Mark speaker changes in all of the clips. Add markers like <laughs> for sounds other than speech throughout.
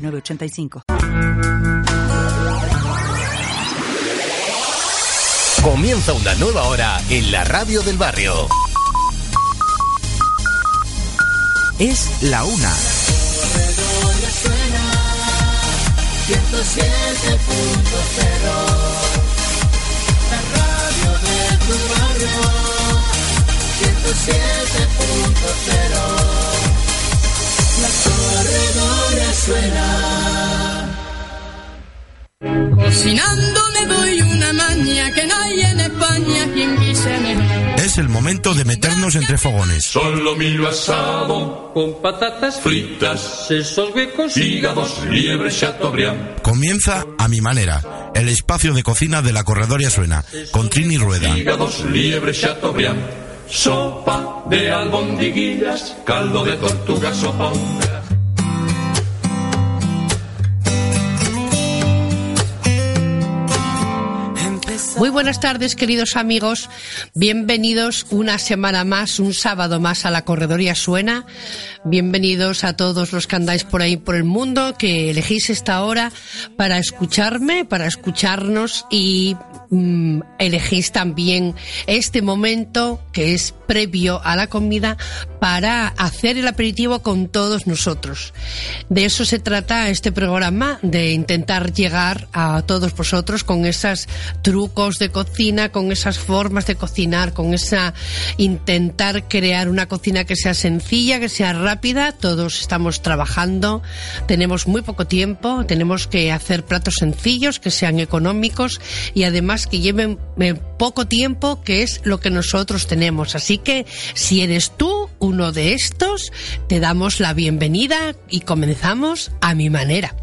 Speaker 1: 906985.
Speaker 2: Comienza una nueva hora en la radio del barrio. Es la una.
Speaker 3: 107.0 La radio de tu barrio 107.0 La corredora suena
Speaker 4: Cocinando me doy una maña que no hay en España quien quise mejor.
Speaker 5: Es el momento de meternos entre fogones.
Speaker 6: Solo milo asado,
Speaker 7: con patatas
Speaker 6: fritas,
Speaker 7: sesos huecos,
Speaker 6: hígados, liebre, chateaubriand.
Speaker 5: Comienza a mi manera, el espacio de cocina de la Corredoria Suena, con Trini Rueda.
Speaker 6: Hígados, liebre, chateaubriand. Sopa de albondiguillas, caldo de tortuga, sopa húngara.
Speaker 8: Muy buenas tardes, queridos amigos. Bienvenidos una semana más, un sábado más a la Corredoría Suena. Bienvenidos a todos los que andáis por ahí por el mundo, que elegís esta hora para escucharme, para escucharnos y mm, elegís también este momento que es previo a la comida para hacer el aperitivo con todos nosotros. De eso se trata este programa, de intentar llegar a todos vosotros con esos trucos de cocina, con esas formas de cocinar, con esa intentar crear una cocina que sea sencilla, que sea rápida. Todos estamos trabajando, tenemos muy poco tiempo, tenemos que hacer platos sencillos, que sean económicos y además que lleven eh, poco tiempo, que es lo que nosotros tenemos. Así que si eres tú uno de estos, te damos la bienvenida y comenzamos a mi manera.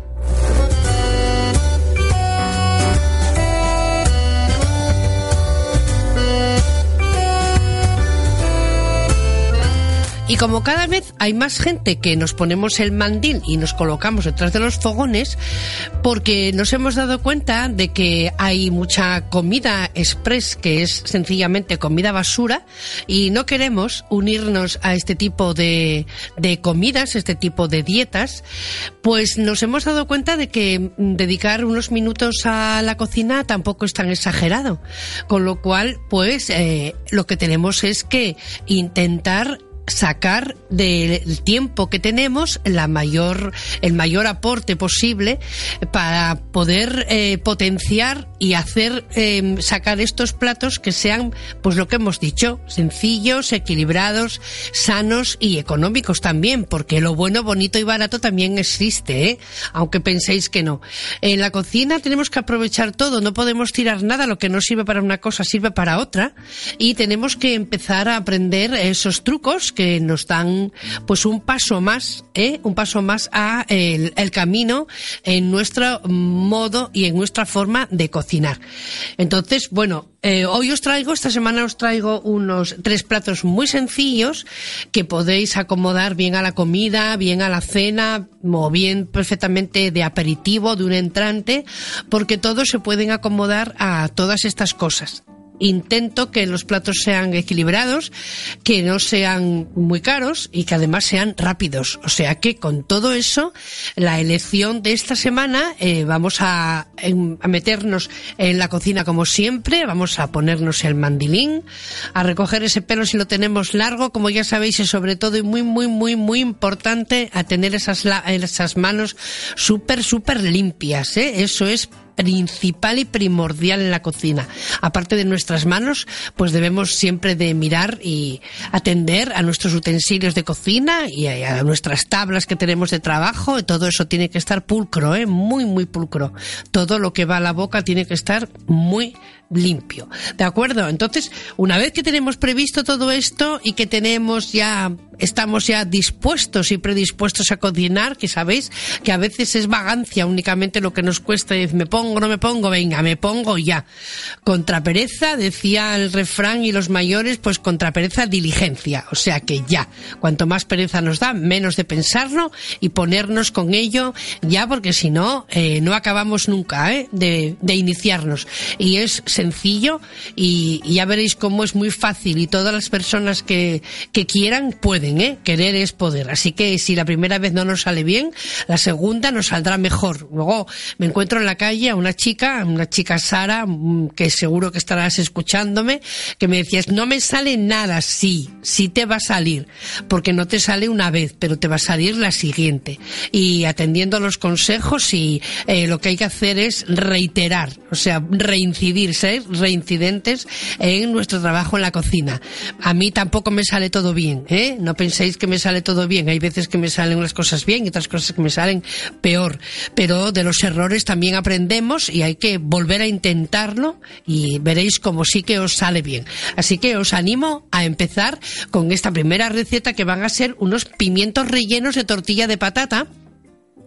Speaker 8: Y como cada vez hay más gente que nos ponemos el mandil y nos colocamos detrás de los fogones, porque nos hemos dado cuenta de que hay mucha comida express que es sencillamente comida basura y no queremos unirnos a este tipo de, de comidas, este tipo de dietas, pues nos hemos dado cuenta de que dedicar unos minutos a la cocina tampoco es tan exagerado. Con lo cual, pues eh, lo que tenemos es que intentar sacar del tiempo que tenemos la mayor el mayor aporte posible para poder eh, potenciar y hacer eh, sacar estos platos que sean pues lo que hemos dicho sencillos equilibrados sanos y económicos también porque lo bueno bonito y barato también existe ¿eh? aunque penséis que no en la cocina tenemos que aprovechar todo no podemos tirar nada lo que no sirve para una cosa sirve para otra y tenemos que empezar a aprender esos trucos que nos dan pues un paso más, ¿eh? un paso más a el, el camino en nuestro modo y en nuestra forma de cocinar. Entonces, bueno, eh, hoy os traigo, esta semana os traigo unos tres platos muy sencillos que podéis acomodar bien a la comida, bien a la cena o bien perfectamente de aperitivo, de un entrante, porque todos se pueden acomodar a todas estas cosas intento que los platos sean equilibrados, que no sean muy caros y que además sean rápidos. O sea que con todo eso, la elección de esta semana eh, vamos a, meternos en la cocina como siempre, vamos a ponernos el mandilín, a recoger ese pelo si lo tenemos largo, como ya sabéis, y sobre todo y muy, muy, muy, muy importante a tener esas, esas manos súper, súper limpias. ¿eh? Eso es principal y primordial en la cocina. Aparte de nuestras manos, pues debemos siempre de mirar y atender a nuestros utensilios de cocina y a, nuestras tablas que tenemos de trabajo. Todo eso tiene que estar pulcro, ¿eh? muy, muy pulcro. Todo lo que va a la boca tiene que estar muy limpio. ¿De acuerdo? Entonces, una vez que tenemos previsto todo esto y que tenemos ya, estamos ya dispuestos y predispuestos a cocinar, que sabéis que a veces es vagancia únicamente lo que nos cuesta, es me pongo, no me pongo, venga, me pongo ya. Contra pereza, decía el refrán y los mayores, pues contra pereza, diligencia. O sea que ya, cuanto más pereza nos da, menos de pensarlo y ponernos con ello ya, porque si no, eh, no acabamos nunca ¿eh? de, de iniciarnos. Y es sencillo y, ya veréis cómo es muy fácil y todas las personas que, que quieran pueden, ¿eh? Querer es poder. Así que si la primera vez no nos sale bien, la segunda nos saldrá mejor. Luego me encuentro en la calle a una chica, una chica Sara, mm, que seguro que estarás escuchándome, que me decías, no me sale nada, sí, sí te va a salir, porque no te sale una vez, pero te va a salir la siguiente. Y atendiendo los consejos y eh, lo que hay que hacer es reiterar, o sea, reincidir, reincidentes en nuestro trabajo en la cocina. A mí tampoco me sale todo bien, ¿eh? No penséis que me sale todo bien. Hay veces que me salen unas cosas bien y otras cosas que me salen peor. Pero de los errores también aprendemos y hay que volver a intentarlo y veréis como sí que os sale bien. Así que os animo a empezar con esta primera receta que van a ser unos pimientos rellenos de tortilla de patata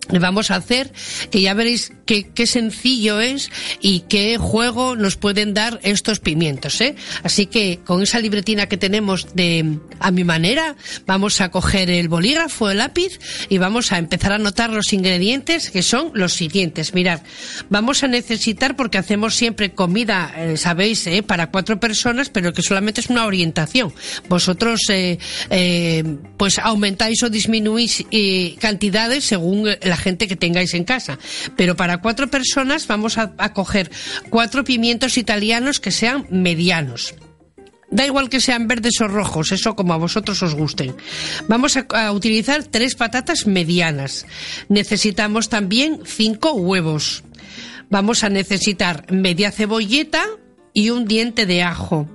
Speaker 8: vamos a hacer, que ya veréis qué, sencillo es y qué juego nos pueden dar estos pimientos, ¿eh? Así que con esa libretina que tenemos de a mi manera, vamos a coger el bolígrafo, el lápiz y vamos a empezar a anotar los ingredientes que son los siguientes. Mirad, vamos a necesitar, porque hacemos siempre comida, eh, sabéis, ¿eh? para cuatro personas, pero que solamente es una orientación. Vosotros, eh, eh pues aumentáis o disminuís cantidades según la gente que tengáis en casa. Pero para cuatro personas vamos a, coger cuatro pimientos italianos que sean medianos. Da igual que sean verdes o rojos, eso como a vosotros os gusten. Vamos a, a, utilizar tres patatas medianas. Necesitamos también cinco huevos. Vamos a necesitar media cebolleta y un diente de ajo.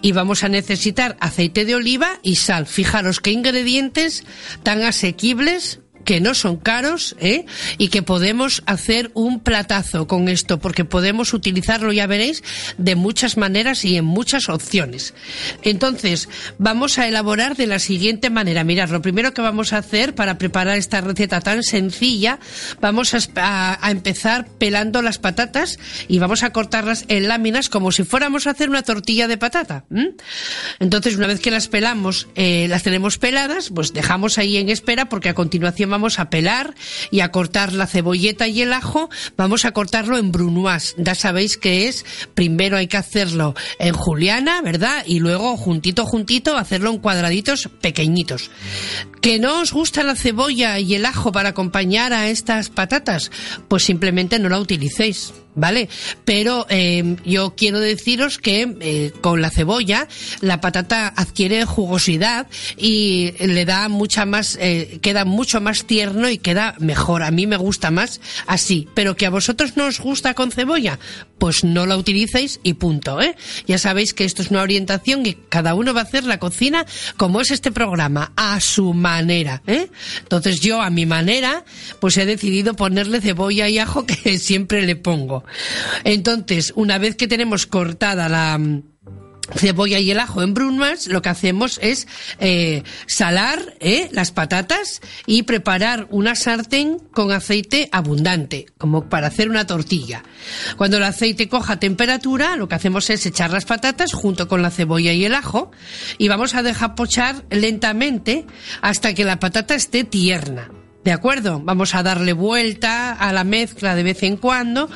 Speaker 8: Y vamos a necesitar aceite de oliva y sal. Fijaros qué ingredientes tan asequibles que no son caros ¿eh? y que podemos hacer un platazo con esto porque podemos utilizarlo ya veréis de muchas maneras y en muchas opciones. Entonces vamos a elaborar de la siguiente manera. Mirad lo primero que vamos a hacer para preparar esta receta tan sencilla vamos a, empezar pelando las patatas y vamos a cortarlas en láminas como si fuéramos a hacer una tortilla de patata entonces una vez que las pelamos eh, las tenemos peladas pues dejamos ahí en espera porque a continuación vamos a pelar y a cortar la cebolleta y el ajo, vamos a cortarlo en brunoise. Ya sabéis que es, primero hay que hacerlo en juliana, ¿verdad? Y luego juntito, juntito, hacerlo en cuadraditos pequeñitos. ¿Que no os gusta la cebolla y el ajo para acompañar a estas patatas? Pues simplemente no la utilicéis. ¿Vale? Pero eh, yo quiero deciros que eh, con la cebolla la patata adquiere jugosidad y le da mucha más, eh, queda mucho más tierno y queda mejor. A mí me gusta más así, pero que a vosotros no os gusta con cebolla, pues no la utilicéis y punto, ¿eh? Ya sabéis que esto es una orientación y cada uno va a hacer la cocina como es este programa, a su manera, ¿eh? Entonces yo a mi manera, pues he decidido ponerle cebolla y ajo <laughs> que siempre le pongo. Entonces, una vez que tenemos cortada la cebolla y el ajo en brumas, lo que hacemos es eh, salar eh, las patatas y preparar una sartén con aceite abundante, como para hacer una tortilla. Cuando el aceite coja temperatura, lo que hacemos es echar las patatas junto con la cebolla y el ajo y vamos a dejar pochar lentamente hasta que la patata esté tierna. ¿De acuerdo? Vamos a darle vuelta a la mezcla de vez en cuando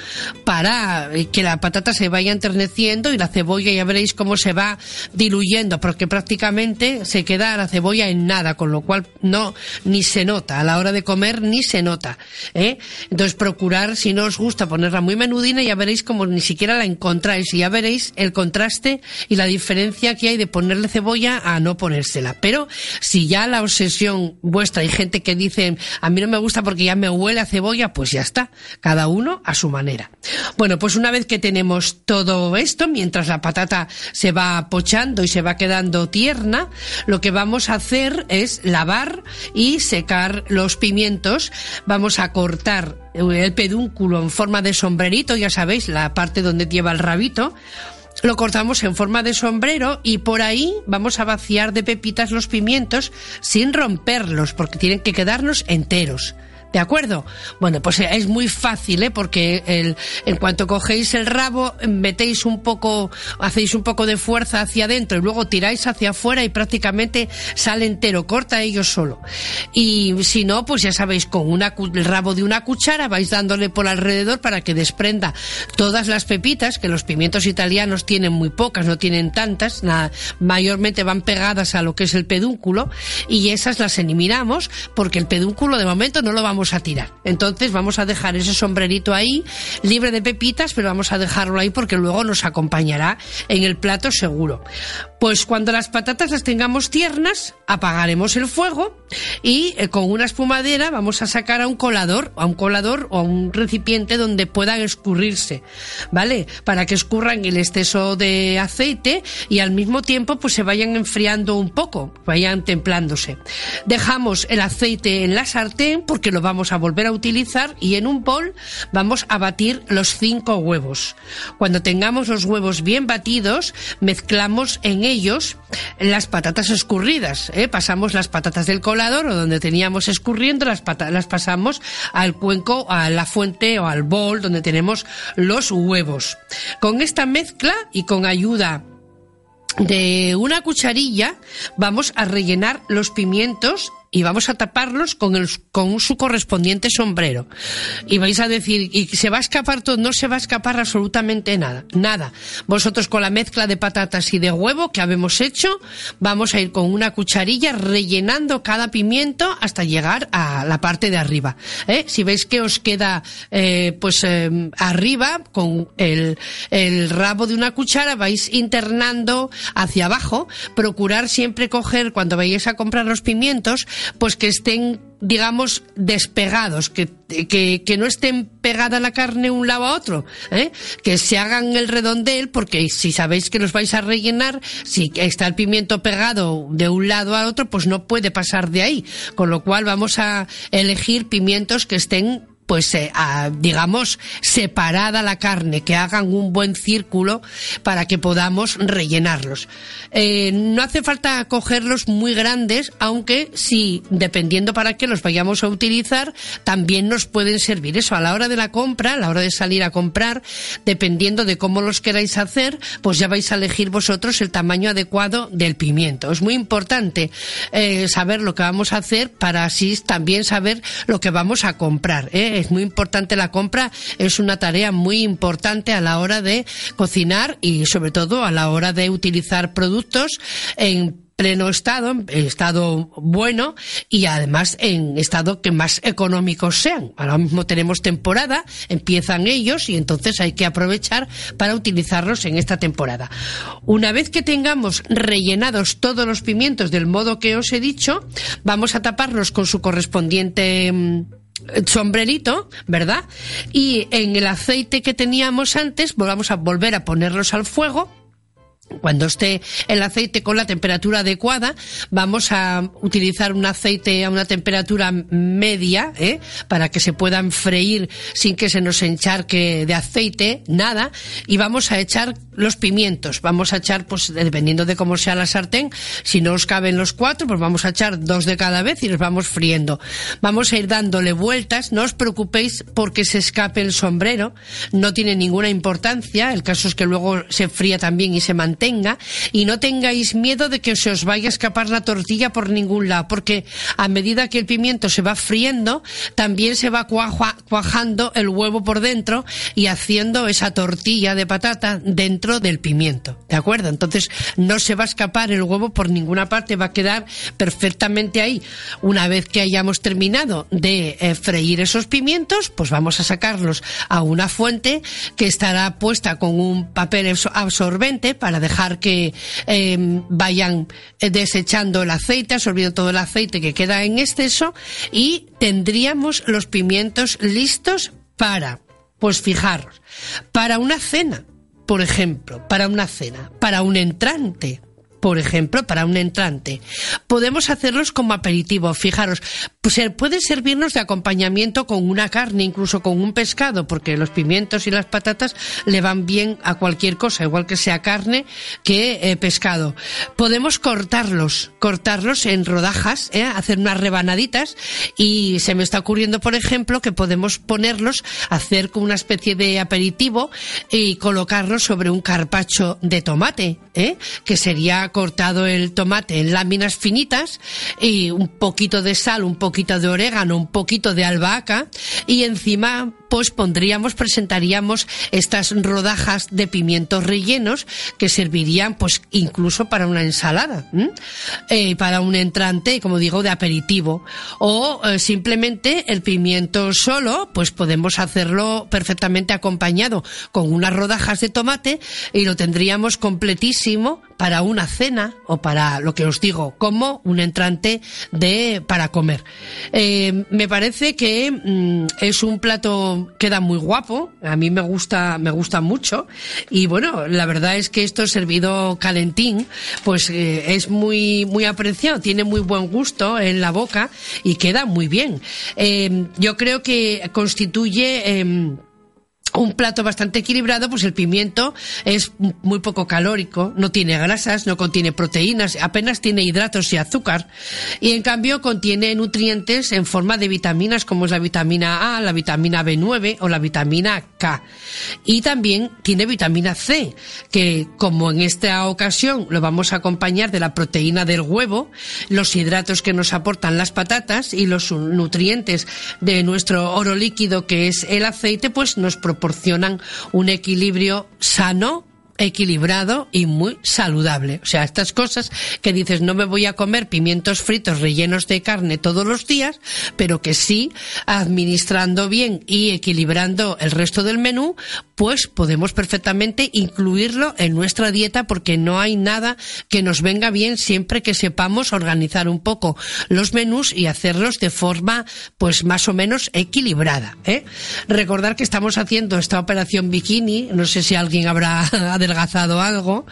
Speaker 8: para que la patata se vaya enterneciendo y la cebolla ya veréis cómo se va diluyendo, porque prácticamente se queda la cebolla en nada, con lo cual no ni se nota a la hora de comer ni se nota. ¿eh? Entonces procurar, si no os gusta, ponerla muy menudina, ya veréis como ni siquiera la encontráis y ya veréis el contraste y la diferencia que hay de ponerle cebolla a no ponérsela. Pero si ya la obsesión vuestra, hay gente que dice A mí no me gusta porque ya me huele a cebolla, pues ya está. Cada uno a su manera. Bueno, pues una vez que tenemos todo esto, mientras la patata se va pochando y se va quedando tierna, lo que vamos a hacer es lavar y secar los pimientos. Vamos a cortar el pedúnculo en forma de sombrerito, ya sabéis, la parte donde lleva el rabito lo cortamos en forma de sombrero y por ahí vamos a vaciar de pepitas los pimientos sin romperlos porque tienen que quedarnos enteros. ¿De acuerdo? Bueno, pues es muy fácil, ¿eh? Porque el, en cuanto cogéis el rabo, metéis un poco, hacéis un poco de fuerza hacia adentro y luego tiráis hacia afuera y prácticamente sale entero, corta ellos solo. Y si no, pues ya sabéis, con el rabo de una cuchara vais dándole por alrededor para que desprenda todas las pepitas, que los pimientos italianos tienen muy pocas, no tienen tantas, mayormente van pegadas a lo que es el pedúnculo y esas las eliminamos porque el pedúnculo de momento no lo vamos a tirar. Entonces vamos a dejar ese sombrerito ahí, libre de pepitas, pero vamos a dejarlo ahí porque luego nos acompañará en el plato seguro. Pues cuando las patatas las tengamos tiernas, apagaremos el fuego y eh, con una espumadera vamos a sacar a un colador, a un colador o a un recipiente donde puedan escurrirse, ¿vale? Para que escurran el exceso de aceite y al mismo tiempo pues se vayan enfriando un poco, vayan templándose. Dejamos el aceite en la sartén porque lo vamos a volver a utilizar y en un bol vamos a batir los cinco huevos. Cuando tengamos los huevos bien batidos, mezclamos en ellos las patatas escurridas. ¿eh? Pasamos las patatas del colador o donde teníamos escurriendo, las, las pasamos al cuenco, a la fuente o al bol donde tenemos los huevos. Con esta mezcla y con ayuda de una cucharilla vamos a rellenar los pimientos y vamos a taparlos con, el, con su correspondiente sombrero. Y vais a decir, ¿y se va a escapar todo? No se va a escapar absolutamente nada, nada. Vosotros con la mezcla de patatas y de huevo que habemos hecho, vamos a ir con una cucharilla rellenando cada pimiento hasta llegar a la parte de arriba. ¿eh? Si veis que os queda, eh, pues eh, arriba, con el, el rabo de una cuchara, vais internando hacia abajo, procurar siempre coger, cuando vayáis a comprar los pimientos, pues que estén digamos, despegados, que, que, que, no estén pegada la carne un lado a otro, ¿eh? que se hagan el redondel, porque si sabéis que los vais a rellenar, si está el pimiento pegado de un lado a otro, pues no puede pasar de ahí. Con lo cual vamos a elegir pimientos que estén pues eh, a, digamos separada la carne, que hagan un buen círculo para que podamos rellenarlos. Eh, no hace falta cogerlos muy grandes, aunque sí, dependiendo para qué los vayamos a utilizar, también nos pueden servir. Eso a la hora de la compra, a la hora de salir a comprar, dependiendo de cómo los queráis hacer, pues ya vais a elegir vosotros el tamaño adecuado del pimiento. Es muy importante eh, saber lo que vamos a hacer para así también saber lo que vamos a comprar. Es muy importante la compra, es una tarea muy importante a la hora de cocinar y sobre todo a la hora de utilizar productos en pleno estado, en estado bueno y además en estado que más económicos sean. Ahora mismo tenemos temporada, empiezan ellos y entonces hay que aprovechar para utilizarlos en esta temporada. Una vez que tengamos rellenados todos los pimientos del modo que os he dicho, vamos a taparlos con su correspondiente mm, sombrerito, ¿verdad? Y en el aceite que teníamos antes, vamos a volver a ponerlos al fuego cuando esté el aceite con la temperatura adecuada, vamos a utilizar un aceite a una temperatura media, ¿eh? para que se puedan freír sin que se nos encharque de aceite, nada, y vamos a echar los pimientos. Vamos a echar, pues dependiendo de cómo sea la sartén, si no os caben los cuatro, pues vamos a echar dos de cada vez y los vamos friendo. Vamos a ir dándole vueltas, no os preocupéis porque se escape el sombrero, no tiene ninguna importancia, el caso es que luego se fría también y se mantiene tenga y no tengáis miedo de que se os vaya a escapar la tortilla por ningún lado, porque a medida que el pimiento se va friendo, también se va cuajando el huevo por dentro y haciendo esa tortilla de patata dentro del pimiento. ¿De acuerdo? Entonces no se va a escapar el huevo por ninguna parte, va a quedar perfectamente ahí. Una vez que hayamos terminado de eh, freír esos pimientos, pues vamos a sacarlos a una fuente que estará puesta con un papel absorbente para dejar que eh, vayan eh, desechando el aceite, absorbiendo todo el aceite que queda en exceso y tendríamos los pimientos listos para, pues fijaros, para una cena, por ejemplo, para una cena, para un entrante, por ejemplo, para un entrante. Podemos hacerlos como aperitivo. Fijaros, pues puede servirnos de acompañamiento con una carne, incluso con un pescado, porque los pimientos y las patatas le van bien a cualquier cosa, igual que sea carne que eh, pescado. Podemos cortarlos, cortarlos en rodajas, ¿eh? hacer unas rebanaditas y se me está ocurriendo, por ejemplo, que podemos ponerlos, hacer como una especie de aperitivo y colocarlos sobre un carpacho de tomate, ¿eh? que sería cortado el tomate en láminas finitas y un poquito de sal, un poquito de orégano, un poquito de albahaca y encima pues pondríamos, presentaríamos estas rodajas de pimientos rellenos que servirían pues incluso para una ensalada, eh, para un entrante, como digo, de aperitivo. O eh, simplemente el pimiento solo, pues podemos hacerlo perfectamente acompañado con unas rodajas de tomate y lo tendríamos completísimo para una cena o para lo que os digo, como un entrante de para comer. Eh, me parece que mm, es un plato queda muy guapo, a mí me gusta, me gusta mucho y bueno, la verdad es que esto servido calentín, pues eh, es muy, muy apreciado, tiene muy buen gusto en la boca y queda muy bien. Eh, yo creo que constituye em, un plato bastante equilibrado, pues el pimiento es muy poco calórico, no tiene grasas, no contiene proteínas, apenas tiene hidratos y azúcar. Y en cambio contiene nutrientes en forma de vitaminas como es la vitamina A, la vitamina B9 o la vitamina K. Y también tiene vitamina C, que como en esta ocasión lo vamos a acompañar de la proteína del huevo, los hidratos que nos aportan las patatas y los nutrientes de nuestro oro líquido que es el aceite, pues nos proporcionan proporcionan un equilibrio sano equilibrado y muy saludable. O sea, estas cosas que dices, no me voy a comer pimientos fritos rellenos de carne todos los días, pero que sí, administrando bien y equilibrando el resto del menú, pues podemos perfectamente incluirlo en nuestra dieta porque no hay nada que nos venga bien siempre que sepamos organizar un poco los menús y hacerlos de forma pues más o menos equilibrada. ¿eh? Recordar que estamos haciendo esta operación bikini, no sé si alguien habrá <laughs> adelgazado algo.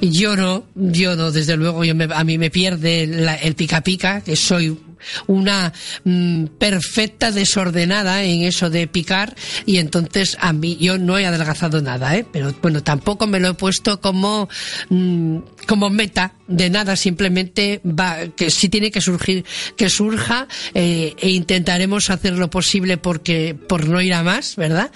Speaker 8: Yo no, yo no, desde luego, yo a mí me pierde el pica pica, que soy una mm, perfecta desordenada en eso de picar y entonces a mí yo no he adelgazado nada, ¿eh? pero bueno, tampoco me lo he puesto como, mm, como meta de nada, simplemente va, que si tiene que surgir, que surja eh, e intentaremos hacer lo posible porque, por no ir a más, ¿verdad?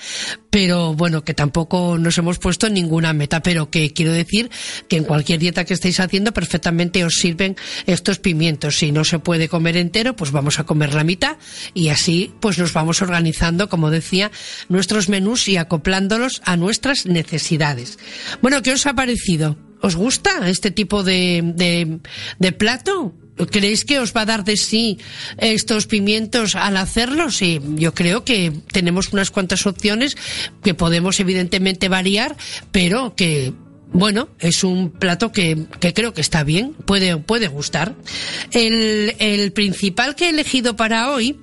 Speaker 8: Pero bueno, que tampoco nos hemos puesto ninguna meta, pero que quiero decir que en cualquier dieta que estéis haciendo perfectamente os sirven estos pimientos. Si no se puede comer entero, pues vamos a comer la mitad y así pues nos vamos organizando, como decía, nuestros menús y acoplándolos a nuestras necesidades. Bueno, ¿qué os ha parecido? ¿Os gusta este tipo de, de, de plato? ¿Creéis que os va a dar de sí estos pimientos al hacerlos? Sí, yo creo que tenemos unas cuantas opciones que podemos evidentemente variar, pero que bueno, es un plato que, que, creo que está bien, puede, puede gustar. El, el principal que he elegido para hoy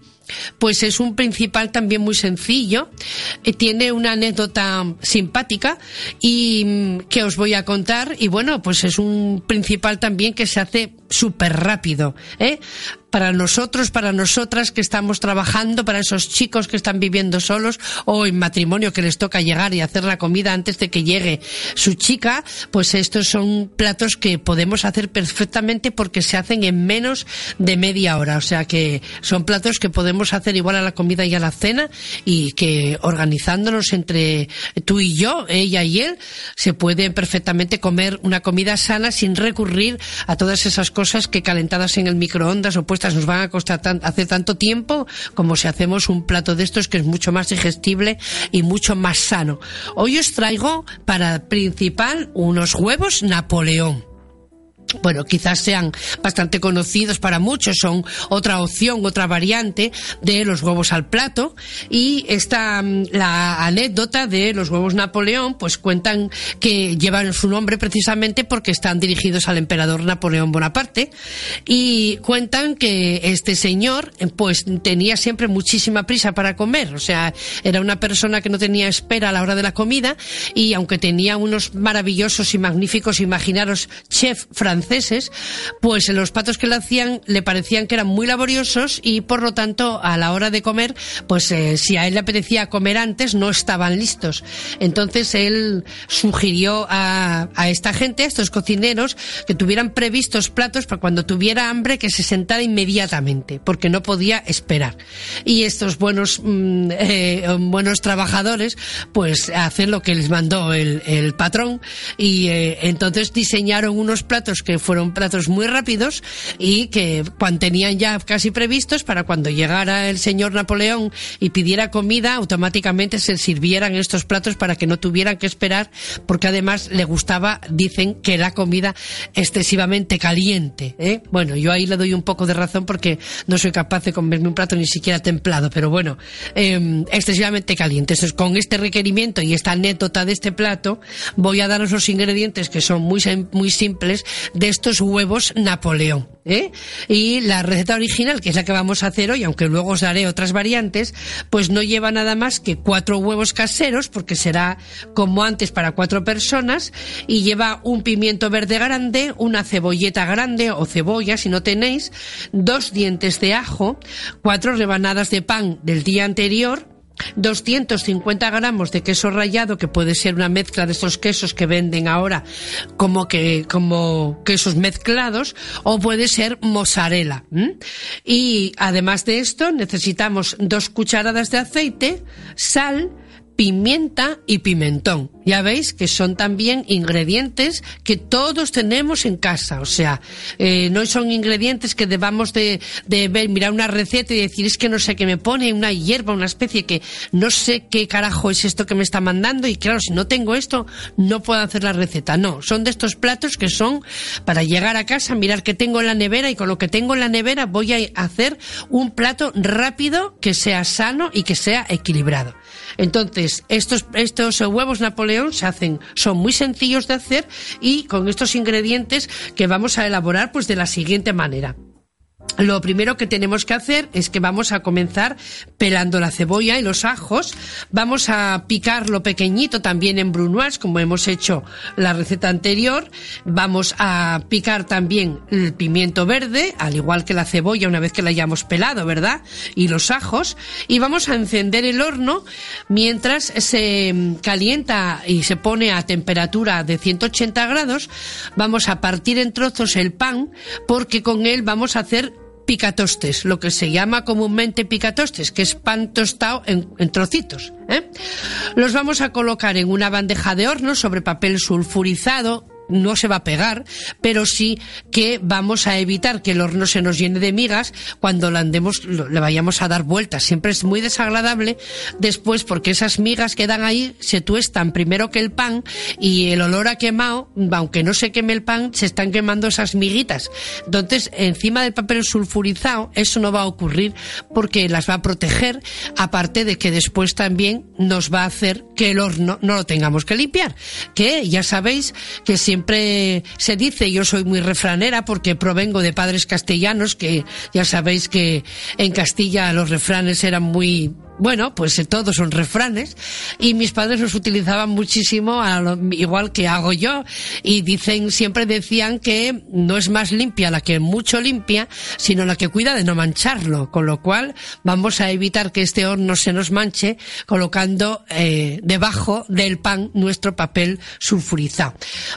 Speaker 8: pues es un principal también muy sencillo, eh, tiene una anécdota simpática y mm, que os voy a contar y bueno, pues es un principal también que se hace súper rápido, ¿eh? Para nosotros, para nosotras que estamos trabajando, para esos chicos que están viviendo solos o en matrimonio que les toca llegar y hacer la comida antes de que llegue su chica, pues estos son platos que podemos hacer perfectamente porque se hacen en menos de media hora. O sea que son platos que podemos hacer igual a la comida y a la cena y que organizándonos entre tú y yo, ella y él, se puede perfectamente comer una comida sana sin recurrir a todas esas cosas que calentadas en el microondas o puestas nos van a costar hace tanto tiempo como si hacemos un plato de estos que es mucho más digestible y mucho más sano. Hoy os traigo para principal unos huevos Napoleón. Bueno, quizás sean bastante conocidos para muchos, son otra opción, otra variante de los huevos al plato. Y esta, mm, la anécdota de los huevos Napoleón, pues cuentan que llevan su nombre precisamente porque están dirigidos al emperador Napoleón Bonaparte. Y cuentan que este señor, pues tenía siempre muchísima prisa para comer. O sea, era una persona que no tenía espera a la hora de la comida y aunque tenía unos maravillosos y magníficos, imaginaros, chef francés, franceses, pues los platos que le hacían le parecían que eran muy laboriosos y por lo tanto a la hora de comer, pues eh, si a él le apetecía comer antes, no estaban listos. Entonces él sugirió a, esta gente, a estos cocineros, que tuvieran previstos platos para cuando tuviera hambre que se sentara inmediatamente, porque no podía esperar. Y estos buenos, mm, <laughs> eh, buenos trabajadores, pues hacen lo que les mandó el, el patrón y eh, entonces diseñaron unos platos que fueron platos muy rápidos y que cuando ya casi previstos para cuando llegara el señor Napoleón y pidiera comida, automáticamente se sirvieran estos platos para que no tuvieran que esperar, porque además le gustaba, dicen, que la comida excesivamente caliente. ¿eh? Bueno, yo ahí le doy un poco de razón porque no soy capaz de comerme un plato ni siquiera templado, pero bueno, eh, excesivamente caliente. Entonces, con este requerimiento y esta anécdota de este plato, voy a daros los ingredientes que son muy, muy simples de estos huevos Napoleón. ¿eh? Y la receta original, que es la que vamos a hacer hoy, aunque luego os daré otras variantes, pues no lleva nada más que cuatro huevos caseros, porque será como antes para cuatro personas, y lleva un pimiento verde grande, una cebolleta grande o cebolla, si no tenéis, dos dientes de ajo, cuatro rebanadas de pan del día anterior, 250 gramos de queso rallado, que puede ser una mezcla de estos quesos que venden ahora como que, como quesos mezclados, o puede ser mozzarella. Y además de esto, necesitamos dos cucharadas de aceite, sal, pimienta y pimentón. Ya veis que son también ingredientes que todos tenemos en casa. O sea, eh, no son ingredientes que debamos de, de, ver, mirar una receta y decir es que no sé qué me pone, una hierba, una especie que no sé qué carajo es esto que me está mandando y claro, si no tengo esto, no puedo hacer la receta. No, son de estos platos que son para llegar a casa, mirar qué tengo en la nevera y con lo que tengo en la nevera voy a hacer un plato rápido que sea sano y que sea equilibrado. Entonces, estos, estos huevos Napoleón se hacen, son muy sencillos de hacer y con estos ingredientes que vamos a elaborar pues de la siguiente manera. Lo primero que tenemos que hacer es que vamos a comenzar pelando la cebolla y los ajos. Vamos a picarlo pequeñito también en brunoise, como hemos hecho la receta anterior. Vamos a picar también el pimiento verde, al igual que la cebolla una vez que la hayamos pelado, ¿verdad? Y los ajos. Y vamos a encender el horno mientras se calienta y se pone a temperatura de 180 grados. Vamos a partir en trozos el pan porque con él vamos a hacer picatostes, lo que se llama comúnmente picatostes, que es pan tostado en, trocitos. ¿eh? Los vamos a colocar en una bandeja de horno sobre papel sulfurizado no se va a pegar, pero sí que vamos a evitar que el horno se nos llene de migas cuando andemos, le vayamos a dar vueltas. Siempre es muy desagradable después porque esas migas que dan ahí se tuestan primero que el pan y el olor a quemado, aunque no se queme el pan, se están quemando esas miguitas. Entonces, encima del papel sulfurizado, eso no va a ocurrir porque las va a proteger, aparte de que después también nos va a hacer que el horno no lo tengamos que limpiar. Que ya sabéis que si siempre se dice, yo soy muy refranera porque provengo de padres castellanos, que ya sabéis que en Castilla los refranes eran muy bueno, pues eh, todos son refranes y mis padres los utilizaban muchísimo, igual que hago yo, y dicen, siempre decían que no es más limpia la que mucho limpia, sino la que cuida de no mancharlo, con lo cual vamos a evitar que este horno se nos manche colocando eh, debajo del pan nuestro papel sulfurizado.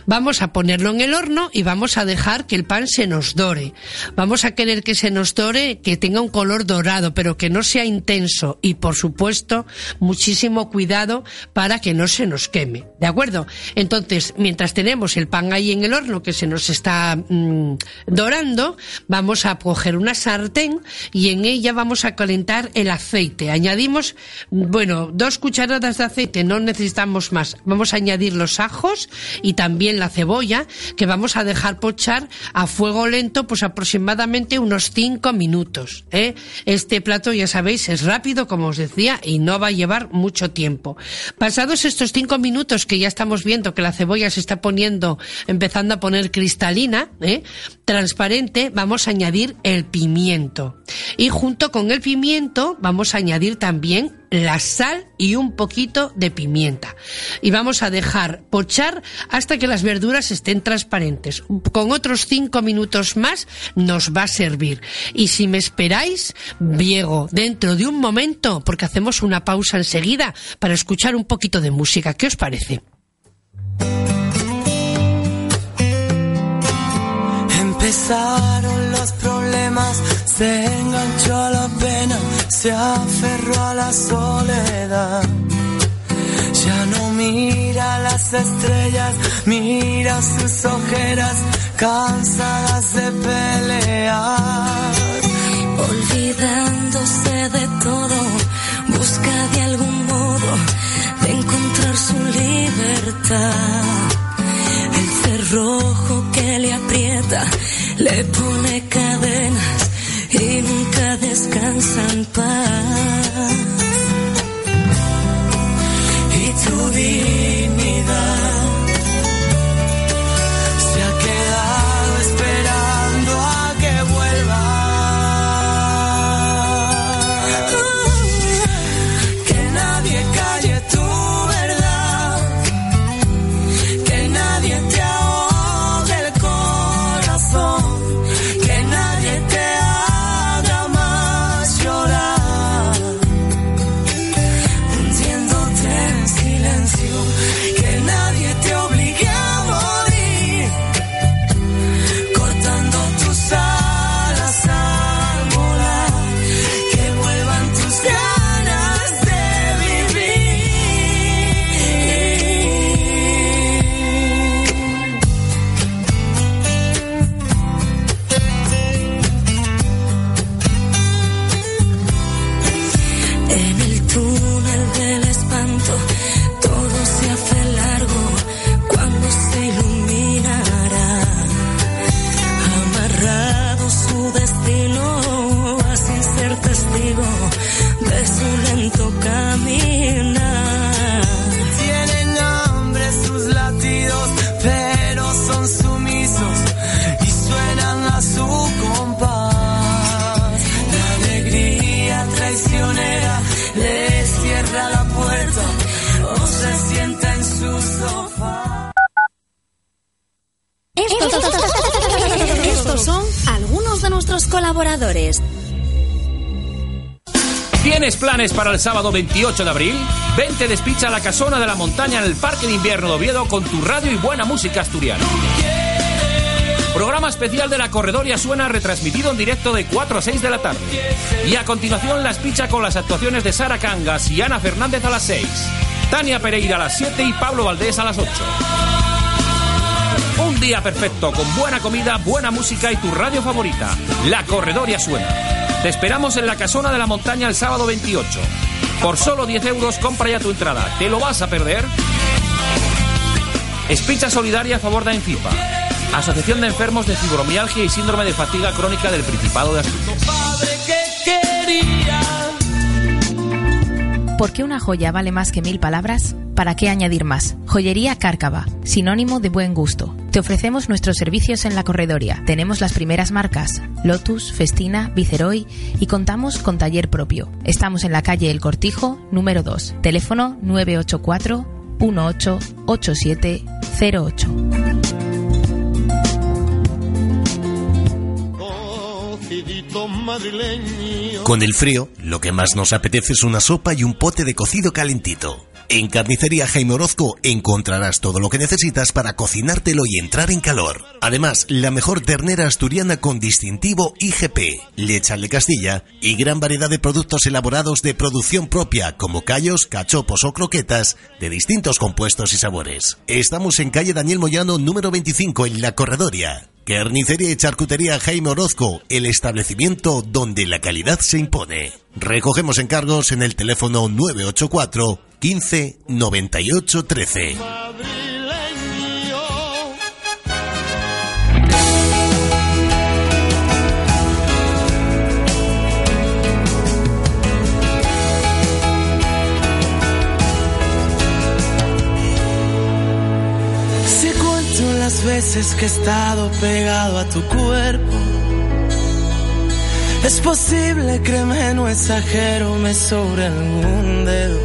Speaker 8: Vamos a ponerlo en el horno y vamos a dejar que el pan se nos dore. Vamos a querer que se nos dore, que tenga un color dorado, pero que no sea intenso y por por supuesto, muchísimo cuidado para que no se nos queme. ¿De acuerdo? Entonces, mientras tenemos el pan ahí en el horno que se nos está mm, dorando, vamos a coger una sartén y en ella vamos a calentar el aceite. Añadimos, bueno, dos cucharadas de aceite, no necesitamos más. Vamos a añadir los ajos y también la cebolla que vamos a dejar pochar a fuego lento pues aproximadamente unos cinco minutos. ¿eh? Este plato, ya sabéis, es rápido, como os decía, y no va a llevar mucho tiempo. Pasados estos cinco minutos que ya estamos viendo que la cebolla se está poniendo, empezando a poner cristalina, ¿eh? transparente, vamos a añadir el pimiento. Y junto con el pimiento vamos a añadir también la sal y un poquito de pimienta. Y vamos a dejar pochar hasta que las verduras estén transparentes. Con otros cinco minutos más nos va a servir. Y si me esperáis, Diego, dentro de un momento, porque hacemos una pausa enseguida para escuchar un poquito de música. ¿Qué os parece?
Speaker 3: Empezaron los problemas, se enganchó a la pena, se aferró a la soledad. Ya no mira las estrellas, mira sus ojeras, cansadas de pelear.
Speaker 7: Olvidándose de todo, busca de algún modo de encontrar su libertad. El cerrojo que le aprieta le pone cadenas y nunca descansa en paz. Y tu dignidad su lento caminar.
Speaker 3: Tienen hambre sus latidos, pero son sumisos y suenan a su compás. La alegría traicionera les cierra la puerta o se sienta en su sofá.
Speaker 9: Estos son algunos de nuestros colaboradores.
Speaker 10: ¿Tienes planes para el sábado 28 de abril? Vente despicha a la casona de la montaña en el Parque de Invierno de Oviedo con tu radio y buena música asturiana. Programa especial de la Corredoria Suena retransmitido en directo de 4 a 6 de la tarde. Y a continuación las picha con las actuaciones de Sara Cangas y Ana Fernández a las 6. Tania Pereira a las 7 y Pablo Valdés a las 8. Un día perfecto con buena comida, buena música y tu radio favorita. La Corredoria Suena. Te esperamos en la Casona de la Montaña el sábado 28. Por solo 10 euros compra ya tu entrada. ¿Te lo vas a perder? Espicha solidaria a favor de Encipa. Asociación de Enfermos de Fibromialgia y Síndrome de Fatiga Crónica del Principado de Asturias.
Speaker 11: ¿Por qué una joya vale más que mil palabras? ¿Para qué añadir más? Joyería Cárcava, sinónimo de buen gusto. Te ofrecemos nuestros servicios en la corredoria. Tenemos las primeras marcas, Lotus, Festina, Viceroy y contamos con taller propio. Estamos en la calle El Cortijo, número 2. Teléfono 984 188708.
Speaker 2: Con el frío, lo que más nos apetece es una sopa y un pote de cocido calentito. En Carnicería Jaime Orozco encontrarás todo lo que necesitas para cocinártelo y entrar en calor. Además, la mejor ternera asturiana con distintivo IGP, leche de Castilla y gran variedad de productos elaborados de producción propia como callos, cachopos o croquetas de distintos compuestos y sabores. Estamos en calle Daniel Moyano número 25 en La Corredoria. Carnicería y Charcutería Jaime Orozco, el establecimiento donde la calidad se impone. Recogemos encargos en el teléfono 984 15 98 13.
Speaker 3: Veces que he estado pegado a tu cuerpo, es posible, créeme, no exagero, me sobre algún dedo.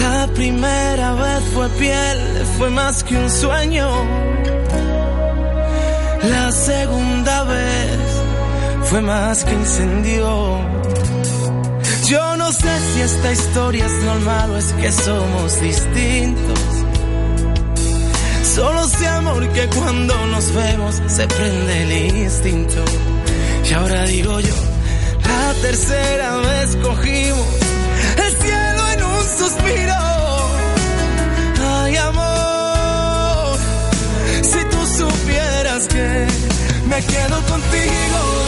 Speaker 3: La primera vez fue piel, fue más que un sueño. La segunda vez fue más que incendio. Yo no sé si esta historia es normal o es que somos distintos. Solo sé amor que cuando nos vemos se prende el instinto. Y ahora digo yo, la tercera vez cogimos el cielo en un suspiro. Ay amor, si tú supieras que me quedo contigo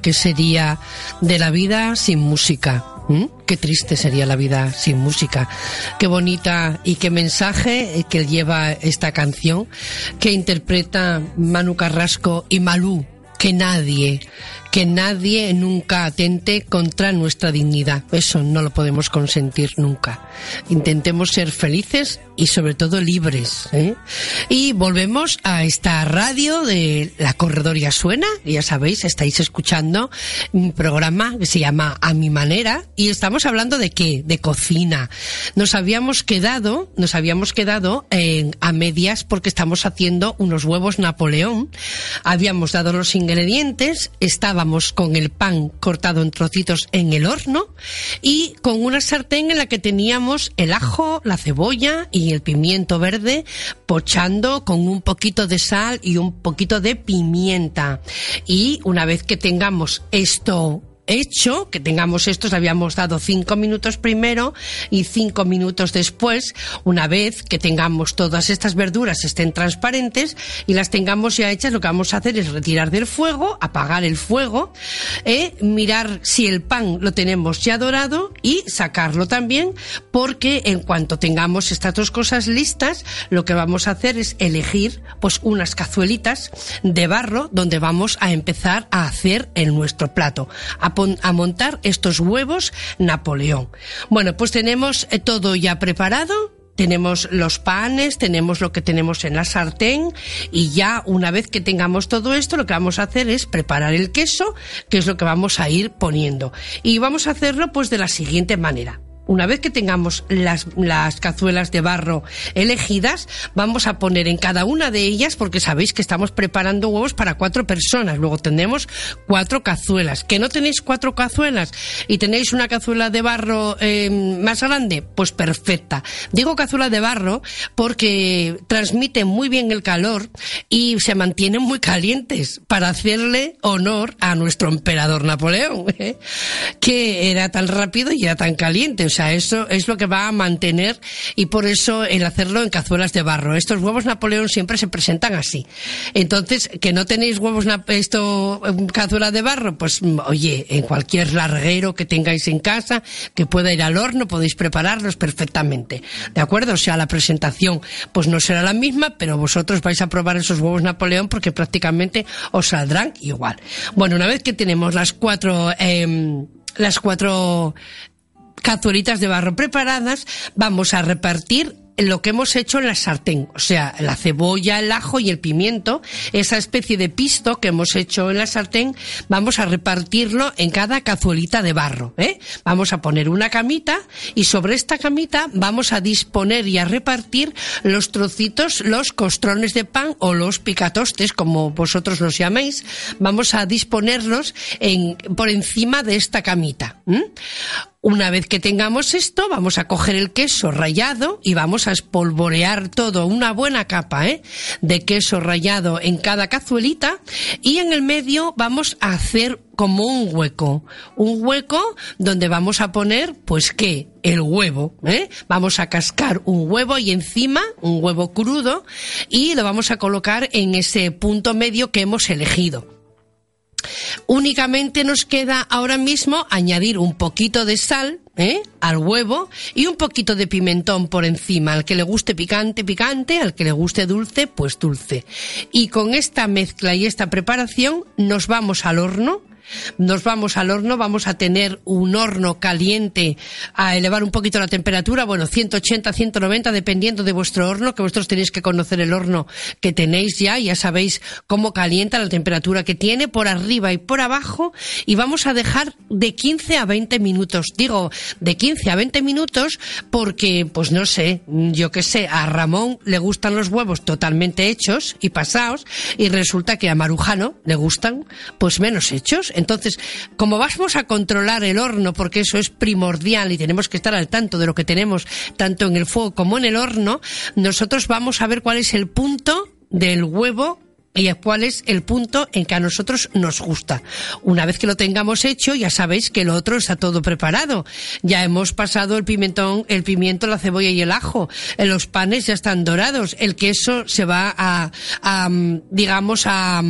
Speaker 7: que
Speaker 8: sería de la vida sin música. ¿Mm? Qué triste sería la vida sin música. Qué bonita y qué mensaje que lleva esta canción que interpreta Manu Carrasco y Malú. Que nadie, que nadie nunca atente contra nuestra dignidad. Eso no lo podemos consentir nunca. Intentemos ser felices y sobre todo libres. ¿eh? Y volvemos a esta radio de La Corredoria Suena. Ya sabéis, estáis escuchando un programa que se llama A mi manera y estamos hablando de qué? De cocina. Nos habíamos quedado, nos habíamos quedado en, a medias porque estamos haciendo unos huevos Napoleón. Habíamos dado los ingredientes, estábamos con el pan cortado en trocitos en el horno y con una sartén en la que teníamos el ajo, la cebolla y el pimiento verde pochando con un poquito de sal y un poquito de pimienta. Y una vez que tengamos esto hecho, que tengamos estos, habíamos dado cinco minutos primero y cinco minutos después, una vez que tengamos todas estas verduras estén transparentes y las tengamos ya hechas, lo que vamos a hacer es retirar del fuego, apagar el fuego, eh, mirar si el pan lo tenemos ya dorado y sacarlo también, porque en cuanto tengamos estas dos cosas listas, lo que vamos a hacer es elegir pues unas cazuelitas de barro donde vamos a empezar a hacer el nuestro plato. A montar estos huevos Napoleón. Bueno, pues tenemos eh, todo ya preparado, tenemos los panes, tenemos lo que tenemos en la sartén y ya una vez que tengamos todo esto lo que vamos a hacer es preparar el queso, que es lo que vamos a ir poniendo. Y vamos a hacerlo pues de la siguiente manera una vez que tengamos las, las cazuelas de barro elegidas, vamos a poner en cada una de ellas, porque sabéis que estamos preparando huevos para cuatro personas. Luego tendremos cuatro cazuelas. ¿Que no tenéis cuatro cazuelas y tenéis una cazuela de barro eh, más grande? Pues perfecta. Digo cazuela de barro porque transmite muy bien el calor y se mantienen muy calientes para hacerle honor a nuestro emperador Napoleón, <laughs> ¿eh? que era tan rápido y era tan caliente eso es lo que va a mantener y por eso el hacerlo en cazuelas de barro. Estos huevos Napoleón siempre se presentan así. Entonces, que no tenéis huevos, esto, cazuela de barro, pues oye, en cualquier larguero que tengáis en casa, que pueda ir al horno, podéis prepararlos perfectamente. ¿De acuerdo? O sea, la presentación pues no será la misma, pero vosotros vais a probar esos huevos Napoleón porque prácticamente os saldrán igual. Bueno, una vez que tenemos las cuatro, eh, las cuatro cazuelitas de barro preparadas, vamos a repartir lo que hemos hecho en la sartén, o sea, la cebolla, el ajo y el pimiento, esa especie de pisto que hemos hecho en la sartén, vamos a repartirlo en cada cazuelita de barro, ¿eh? Vamos a poner una camita y sobre esta camita vamos a disponer y a repartir los trocitos, los costrones de pan o los picatostes, como vosotros los llaméis, vamos a disponerlos en, por encima de esta camita. Una vez que tengamos esto, vamos a coger el queso rallado y vamos a espolvorear todo, una buena capa ¿eh? de queso rallado en cada cazuelita y en el medio vamos a hacer como un hueco, un hueco donde vamos a poner, pues qué, el huevo, ¿eh? Vamos a cascar un huevo y encima un huevo crudo y lo vamos a colocar en ese punto medio que hemos elegido. Únicamente nos queda ahora mismo añadir un poquito de sal ¿eh? al huevo y un poquito de pimentón por encima. Al que le guste picante, picante, al que le guste dulce, pues dulce. Y con esta mezcla y esta preparación nos vamos al horno nos vamos al horno, vamos a tener un horno caliente a elevar un poquito la temperatura, bueno, 180, 190, dependiendo de vuestro horno, que vosotros tenéis que conocer el horno que tenéis ya, ya sabéis cómo calienta la temperatura que tiene por arriba y por abajo, y vamos a dejar de 15 a 20 minutos. Digo, de 15 a 20 minutos porque, pues no sé, yo qué sé, a Ramón le gustan los huevos totalmente hechos y pasados, y resulta que a Marujano le gustan, pues menos hechos. Entonces, como vamos a controlar el horno, porque eso es primordial y tenemos que estar al tanto de lo que tenemos tanto en el fuego como en el horno, nosotros vamos a ver cuál es el punto del huevo y cuál es el punto en que a nosotros nos gusta. Una vez que lo tengamos hecho, ya sabéis que el otro está todo preparado. Ya hemos pasado el pimentón, el pimiento, la cebolla y el ajo. Los panes ya están dorados. El queso se va a, a digamos, a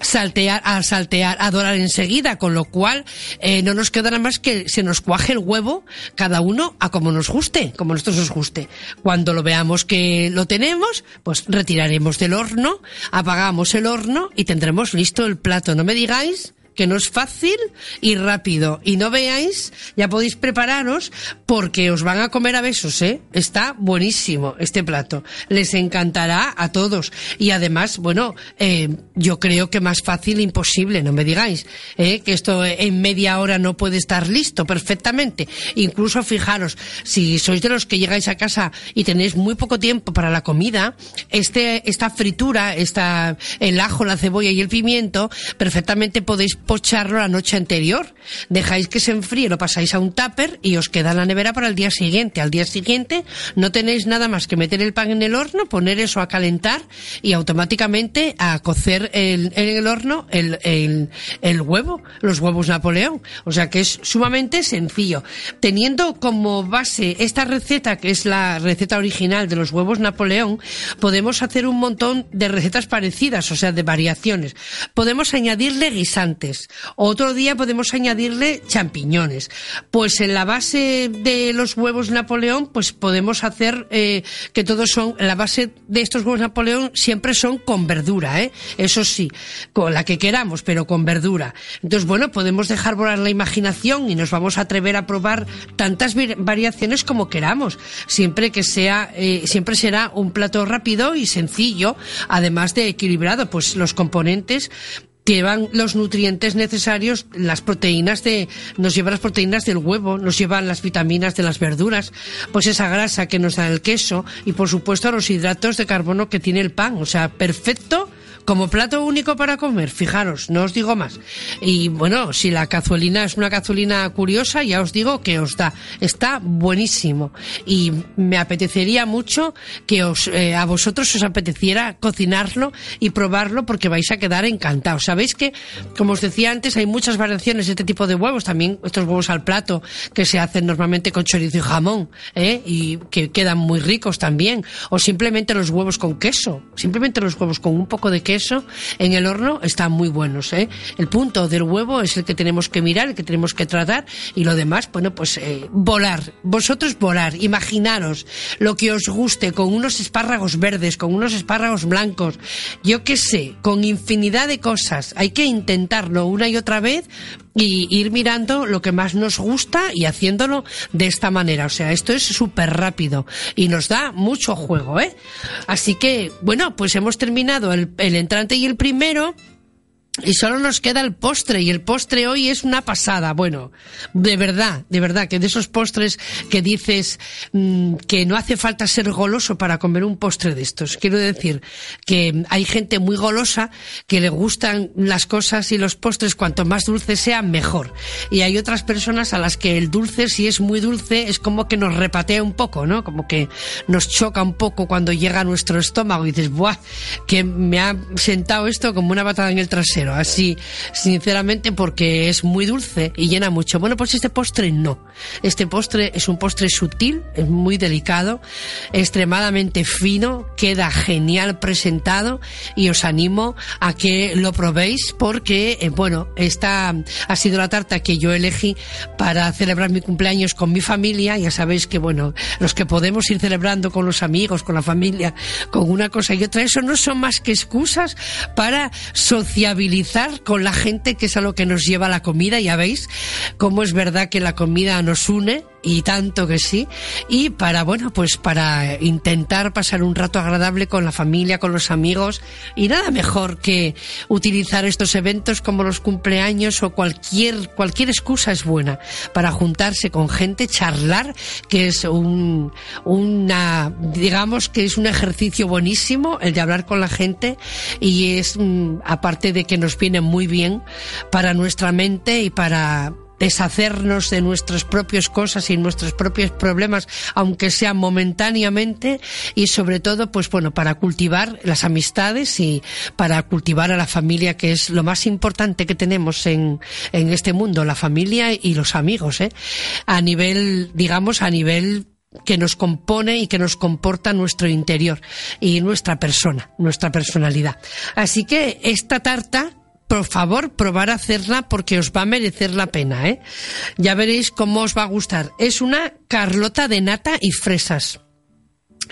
Speaker 8: saltear, a saltear, a dorar enseguida, con lo cual eh, no nos quedará más que se nos cuaje el huevo, cada uno a como nos guste, como a nosotros nos guste. Cuando lo veamos que lo tenemos, pues retiraremos del horno, apagamos el horno y tendremos listo el plato. No me digáis que no es fácil y rápido. Y no veáis, ya podéis prepararos porque os van a comer a besos, ¿eh? Está buenísimo este plato. Les encantará a todos. Y además, bueno, eh, yo creo que más fácil imposible, no me digáis, ¿eh? que esto en media hora no puede estar listo perfectamente. Incluso fijaros, si sois de los que llegáis a casa y tenéis muy poco tiempo para la comida, este, esta fritura, esta, el ajo, la cebolla y el pimiento, perfectamente podéis pocharlo la noche anterior. Dejáis que se enfríe, lo pasáis a un tupper y os queda en la nevera para el día siguiente. Al día siguiente no tenéis nada más que meter el pan en el horno, poner eso a calentar y automáticamente a cocer en el horno el, el, el huevo, los huevos Napoleón. O sea que es sumamente sencillo. Teniendo como base esta receta, que es la receta original de los huevos Napoleón, podemos hacer un montón de recetas parecidas, o sea, de variaciones. Podemos añadirle guisantes otro día podemos añadirle champiñones. Pues en la base de los huevos Napoleón, pues podemos hacer eh, que todos son, la base de estos huevos Napoleón siempre son con verdura, ¿eh? Eso sí, con la que queramos, pero con verdura. Entonces, bueno, podemos dejar volar la imaginación y nos vamos a atrever a probar tantas variaciones como queramos, siempre que sea, eh, siempre será un plato rápido y sencillo, además de equilibrado, pues los componentes llevan los nutrientes necesarios, las proteínas de, nos llevan las proteínas del huevo, nos llevan las vitaminas de las verduras, pues esa grasa que nos da el queso y por supuesto los hidratos de carbono que tiene el pan, o sea, perfecto como plato único para comer, fijaros, no os digo más. Y bueno, si la cazuelina es una cazuelina curiosa, ya os digo que os da, está buenísimo. Y me apetecería mucho que os, eh, a vosotros os apeteciera cocinarlo y probarlo porque vais a quedar encantados. Sabéis que, como os decía antes, hay muchas variaciones de este tipo de huevos, también estos huevos al plato que se hacen normalmente con chorizo y jamón, ¿eh? y que quedan muy ricos también. O simplemente los huevos con queso, simplemente los huevos con un poco de queso eso en el horno están muy buenos. ¿eh? El punto del huevo es el que tenemos que mirar, el que tenemos que tratar y lo demás, bueno, pues eh, volar. Vosotros volar, imaginaros lo que os guste con unos espárragos verdes, con unos espárragos blancos, yo qué sé, con infinidad de cosas. Hay que intentarlo una y otra vez y ir mirando lo que más nos gusta y haciéndolo de esta manera. O sea, esto es súper rápido y nos da mucho juego, ¿eh? Así que, bueno, pues hemos terminado el, el entrante y el primero. Y solo nos queda el postre, y el postre hoy es una pasada. Bueno, de verdad, de verdad, que de esos postres que dices mm, que no hace falta ser goloso para comer un postre de estos. Quiero decir que hay gente muy golosa que le gustan las cosas y los postres cuanto más dulce sea, mejor. Y hay otras personas a las que el dulce, si es muy dulce, es como que nos repatea un poco, ¿no? Como que nos choca un poco cuando llega a nuestro estómago y dices, ¡buah! Que me ha sentado esto como una patada en el trasero así, sinceramente, porque es muy dulce y llena mucho. Bueno, pues este postre no. Este postre es un postre sutil, es muy delicado, extremadamente fino, queda genial presentado y os animo a que lo probéis porque, eh, bueno, esta ha sido la tarta que yo elegí para celebrar mi cumpleaños con mi familia. Ya sabéis que, bueno, los que podemos ir celebrando con los amigos, con la familia, con una cosa y otra, eso no son más que excusas para sociabilizar con la gente, que es a lo que nos lleva la comida. Ya veis cómo es verdad que la comida nos une y tanto que sí. Y para, bueno, pues para intentar pasar un rato agradable con la familia, con los amigos. Y nada mejor que utilizar estos eventos como los cumpleaños o cualquier, cualquier excusa es buena para juntarse con gente, charlar, que es un, una, digamos que es un ejercicio buenísimo el de hablar con la gente y es, mm, aparte de que nos viene muy bien para nuestra mente y para deshacernos de nuestras propias cosas y nuestros propios problemas, aunque sea momentáneamente, y sobre todo, pues bueno, para cultivar las amistades y para cultivar a la familia, que es lo más importante que tenemos en, en este mundo, la familia y los amigos, ¿eh? A nivel, digamos, a nivel que nos compone y que nos comporta nuestro interior y nuestra persona, nuestra personalidad. Así que esta tarta por favor, probar a hacerla porque os va a merecer la pena, ¿eh? Ya veréis cómo os va a gustar. Es una carlota de nata y fresas.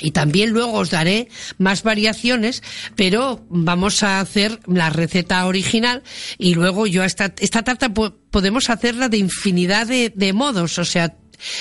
Speaker 8: Y también luego os daré más variaciones, pero vamos a hacer la receta original y luego yo esta, esta tarta podemos hacerla de infinidad de, de modos, o sea,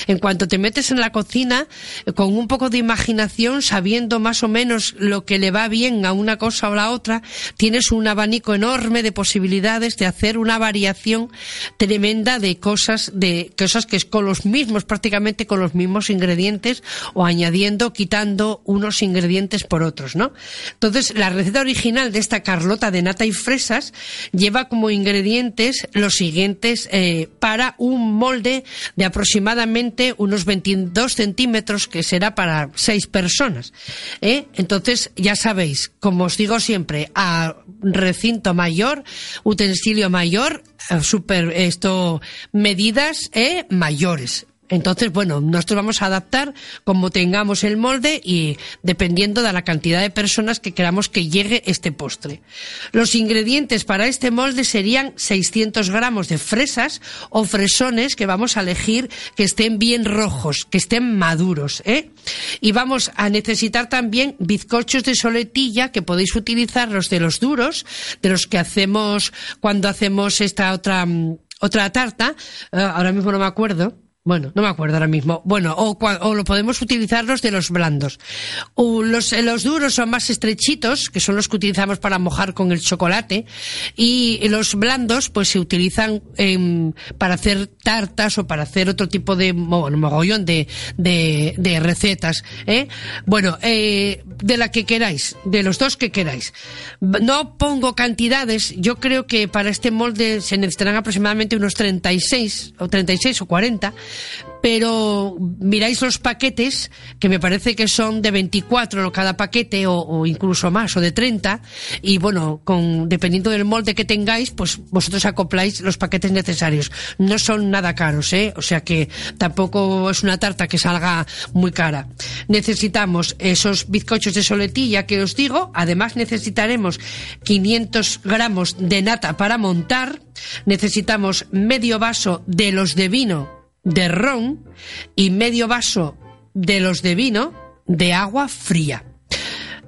Speaker 8: en cuanto te metes en la cocina, con un poco de imaginación, sabiendo más o menos lo que le va bien a una cosa o la otra, tienes un abanico enorme de posibilidades de hacer una variación tremenda de cosas, de cosas que es con los mismos, prácticamente con los mismos ingredientes, o añadiendo, quitando unos ingredientes por otros, ¿no? Entonces, la receta original de esta carlota de nata y fresas lleva como ingredientes los siguientes eh, para un molde de aproximadamente unos 22 centímetros, que será para seis personas. ¿eh? Entonces, ya sabéis, como os digo siempre, a recinto mayor, utensilio mayor, eh, super, esto, medidas ¿eh? mayores. Entonces, bueno, nosotros vamos a adaptar como tengamos el molde y dependiendo de la cantidad de personas que queramos que llegue este postre. Los ingredientes para este molde serían 600 gramos de fresas o fresones que vamos a elegir que estén bien rojos, que estén maduros, ¿eh? Y vamos a necesitar también bizcochos de soletilla que podéis utilizar los de los duros, de los que hacemos cuando hacemos esta otra mm, otra tarta, eh, ahora mismo no me acuerdo, bueno, no me acuerdo ahora mismo. Bueno, o, o lo podemos utilizar los de los blandos. Los, los duros son más estrechitos, que son los que utilizamos para mojar con el chocolate. Y los blandos, pues se utilizan em, para hacer tartas o para hacer otro tipo de bueno, mogollón de, de, de recetas. ¿eh? Bueno, eh, de la que queráis, de los dos que queráis. No pongo cantidades. Yo creo que para este molde se necesitarán aproximadamente unos 36 o 36 o 40 pero miráis los paquetes, que me parece que son de 24 cada paquete o, incluso más, o de 30, y bueno, con, dependiendo del molde que tengáis, pues vosotros acopláis los paquetes necesarios. No son nada caros, ¿eh? O sea que tampoco es una tarta que salga muy cara. Necesitamos esos bizcochos de soletilla que os digo, además necesitaremos 500 gramos de nata para montar, necesitamos medio vaso de los de vino de ron y medio vaso de los de vino de agua fría.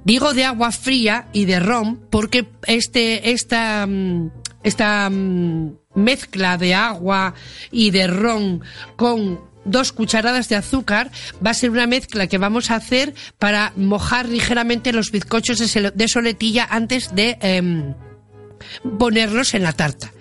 Speaker 8: Digo de agua fría y de ron porque este, esta, mm, esta mm, mezcla de agua y de ron con dos cucharadas de azúcar va a ser una mezcla que vamos a hacer para mojar ligeramente los bizcochos de soletilla antes de em, ponerlos en la tarta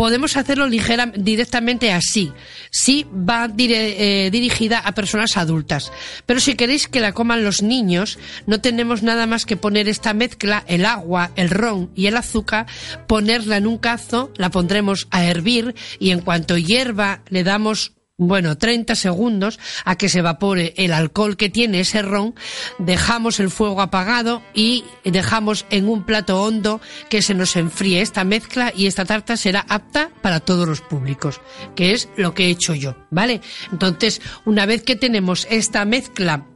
Speaker 8: podemos hacerlo ligera, directamente así. Sí va eh, dirigida a personas adultas. Pero si queréis que la coman los niños, no tenemos nada más que poner esta mezcla, el agua, el ron y el azúcar, ponerla en un cazo, la pondremos a hervir y en cuanto hierva le damos bueno, 30 segundos a que se evapore el alcohol que tiene ese ron, dejamos el fuego apagado y dejamos en un plato hondo que se nos enfríe esta mezcla y esta tarta será apta para todos los públicos, que es lo que he hecho yo, ¿vale? Entonces, una vez que tenemos esta mezcla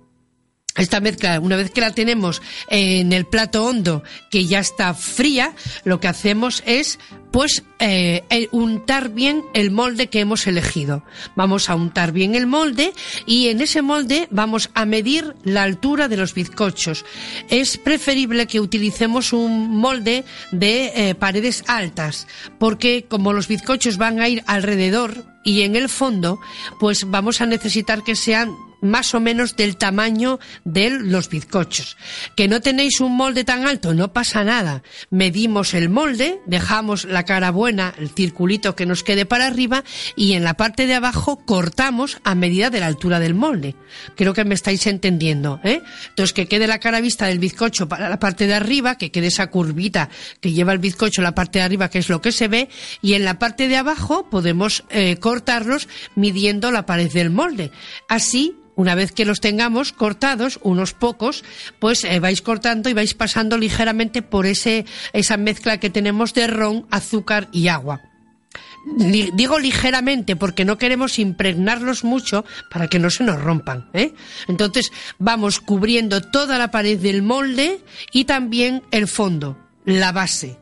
Speaker 8: esta mezcla, una vez que la tenemos en el plato hondo, que ya está fría, lo que hacemos es, pues, eh, untar bien el molde que hemos elegido. Vamos a untar bien el molde y en ese molde vamos a medir la altura de los bizcochos. Es preferible que utilicemos un molde de eh, paredes altas, porque como los bizcochos van a ir alrededor y en el fondo, pues vamos a necesitar que sean más o menos del tamaño de los bizcochos. Que no tenéis un molde tan alto, no pasa nada. Medimos el molde, dejamos la cara buena, el circulito que nos quede para arriba y en la parte de abajo cortamos a medida de la altura del molde. Creo que me estáis entendiendo, ¿eh? Entonces que quede la cara vista del bizcocho para la parte de arriba, que quede esa curvita que lleva el bizcocho la parte de arriba, que es lo que se ve, y en la parte de abajo podemos eh, cortarlos midiendo la pared del molde. Así una vez que los tengamos cortados, unos pocos, pues eh, vais cortando y vais pasando ligeramente por ese, esa mezcla que tenemos de ron, azúcar y agua. Digo ligeramente porque no queremos impregnarlos mucho para que no se nos rompan. ¿eh? Entonces vamos cubriendo toda la pared del molde y también el fondo, la base.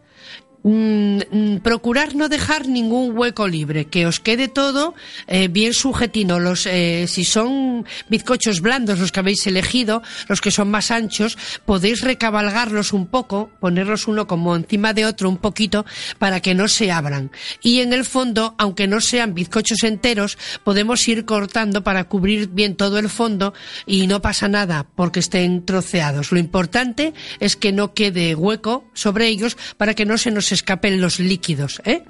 Speaker 8: Mm, mm, procurar no dejar ningún hueco libre, que os quede todo eh, bien sujetino. Los, eh, si son bizcochos blandos los que habéis elegido, los que son más anchos, podéis recabalgarlos un poco, ponerlos uno como encima de otro un poquito para que no se abran. Y en el fondo, aunque no sean bizcochos enteros, podemos ir cortando para cubrir bien todo el fondo y no pasa nada porque estén troceados. Lo importante es que no quede hueco sobre ellos para que no se nos escapen los líquidos. ¿eh?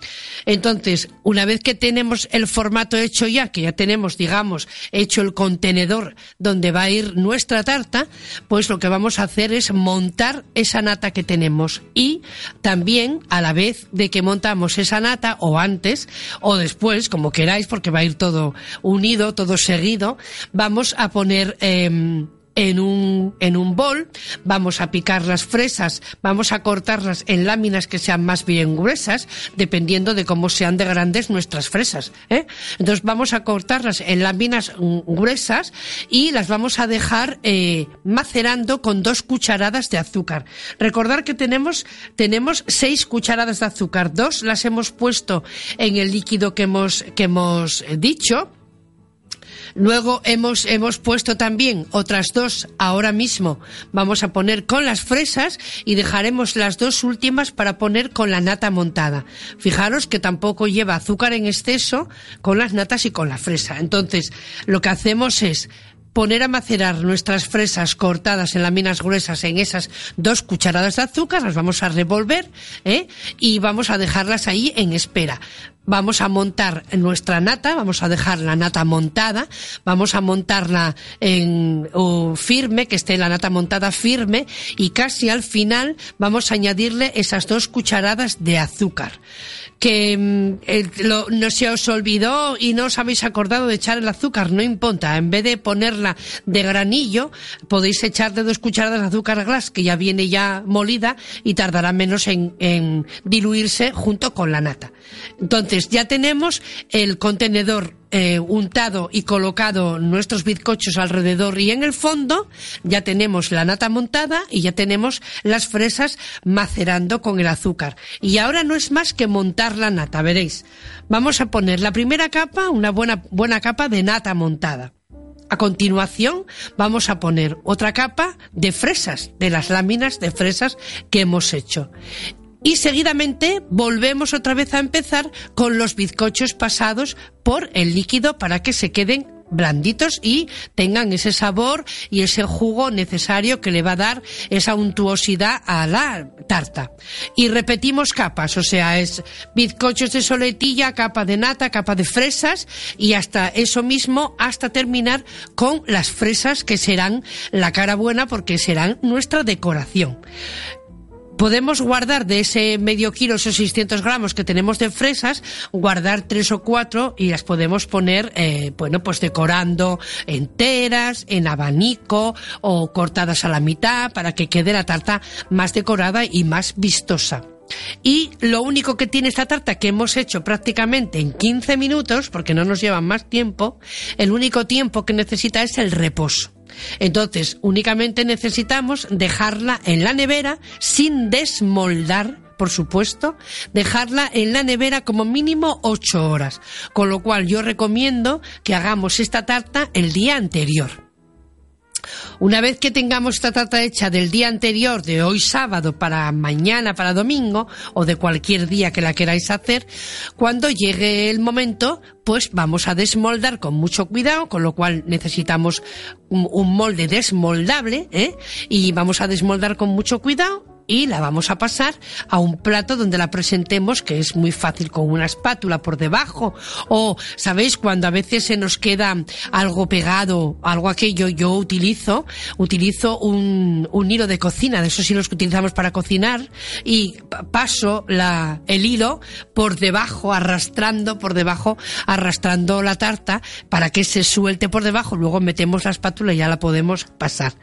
Speaker 8: Entonces, una vez que tenemos el formato hecho ya, que ya tenemos, digamos, hecho el contenedor donde va a ir nuestra tarta, pues lo que vamos a hacer es montar esa nata que tenemos y también a la vez de que montamos esa nata o antes o después, como queráis, porque va a ir todo unido, todo seguido, vamos a poner em, en un, en un bol, vamos a picar las fresas, vamos a cortarlas en láminas que sean más bien gruesas, dependiendo de cómo sean de grandes nuestras fresas. ¿eh? Entonces vamos a cortarlas en láminas gruesas y las vamos a dejar eh, macerando con dos cucharadas de azúcar. Recordar que tenemos, tenemos seis cucharadas de azúcar, dos las hemos puesto en el líquido que hemos, que hemos eh, dicho, Luego hemos, hemos puesto también otras dos ahora mismo. Vamos a poner con las fresas y dejaremos las dos últimas para poner con la nata montada. Fijaros que tampoco lleva azúcar en exceso con las natas y con la fresa. Entonces, lo que hacemos es poner a macerar nuestras fresas cortadas en láminas gruesas en esas dos cucharadas de azúcar, las vamos a revolver ¿eh? y vamos a dejarlas ahí en espera. Vamos a montar nuestra nata, vamos a dejar la nata montada, vamos a montarla en o firme, que esté la nata montada firme y casi al final vamos a añadirle esas dos cucharadas de azúcar que mm, lo- no se os olvidó y no os habéis acordado de echar el azúcar, no importa. En vez de ponerla de granillo, podéis echarle dos cucharadas de azúcar glass, que ya viene ya molida y tardará menos en, en diluirse junto con la nata. Entonces, ya tenemos el contenedor eh, untado y colocado nuestros bizcochos alrededor y en el fondo ya tenemos la nata montada y ya tenemos las fresas macerando con el azúcar. Y ahora no es más que montar la nata, veréis. Vamos a poner la primera capa, una buena, buena capa de nata montada. A continuación vamos a poner otra capa de fresas, de las láminas de fresas que hemos hecho. Y seguidamente volvemos otra vez a empezar con los bizcochos pasados por el líquido para que se queden blanditos y tengan ese sabor y ese jugo necesario que le va a dar esa untuosidad a la tarta. Y repetimos capas, o sea, es bizcochos de soletilla, capa de nata, capa de fresas y hasta eso mismo hasta terminar con las fresas que serán la cara buena porque serán nuestra decoración podemos guardar de ese medio kilo, esos 600 gramos que tenemos de fresas, guardar tres o cuatro y las podemos poner, eh, bueno, pues decorando enteras, en abanico o cortadas a la mitad para que quede la tarta más decorada y más vistosa. Y lo único que tiene esta tarta que hemos hecho prácticamente en 15 minutos, porque no nos lleva más tiempo, el único tiempo que necesita es el reposo. Entonces, únicamente necesitamos dejarla en la nevera sin desmoldar, por supuesto, dejarla en la nevera como mínimo 8 horas. Con lo cual yo recomiendo que hagamos esta tarta el día anterior. Una vez que tengamos esta tarta hecha del día anterior, de hoy sábado para mañana, para domingo, o de cualquier día que la queráis hacer, cuando llegue el momento, pues vamos a desmoldar con mucho cuidado, con lo cual necesitamos un, un molde desmoldable, ¿eh? Y vamos a desmoldar con mucho cuidado y la vamos a pasar a un plato donde la presentemos, que es muy fácil con una espátula por debajo. O, ¿sabéis? Cuando a veces se nos queda algo pegado, algo aquello, yo utilizo, utilizo un, un hilo de cocina, de esos hilos que utilizamos para cocinar, y paso la, el hilo por debajo, arrastrando por debajo, arrastrando la tarta para que se suelte por debajo. Luego metemos la espátula y ya la podemos pasar.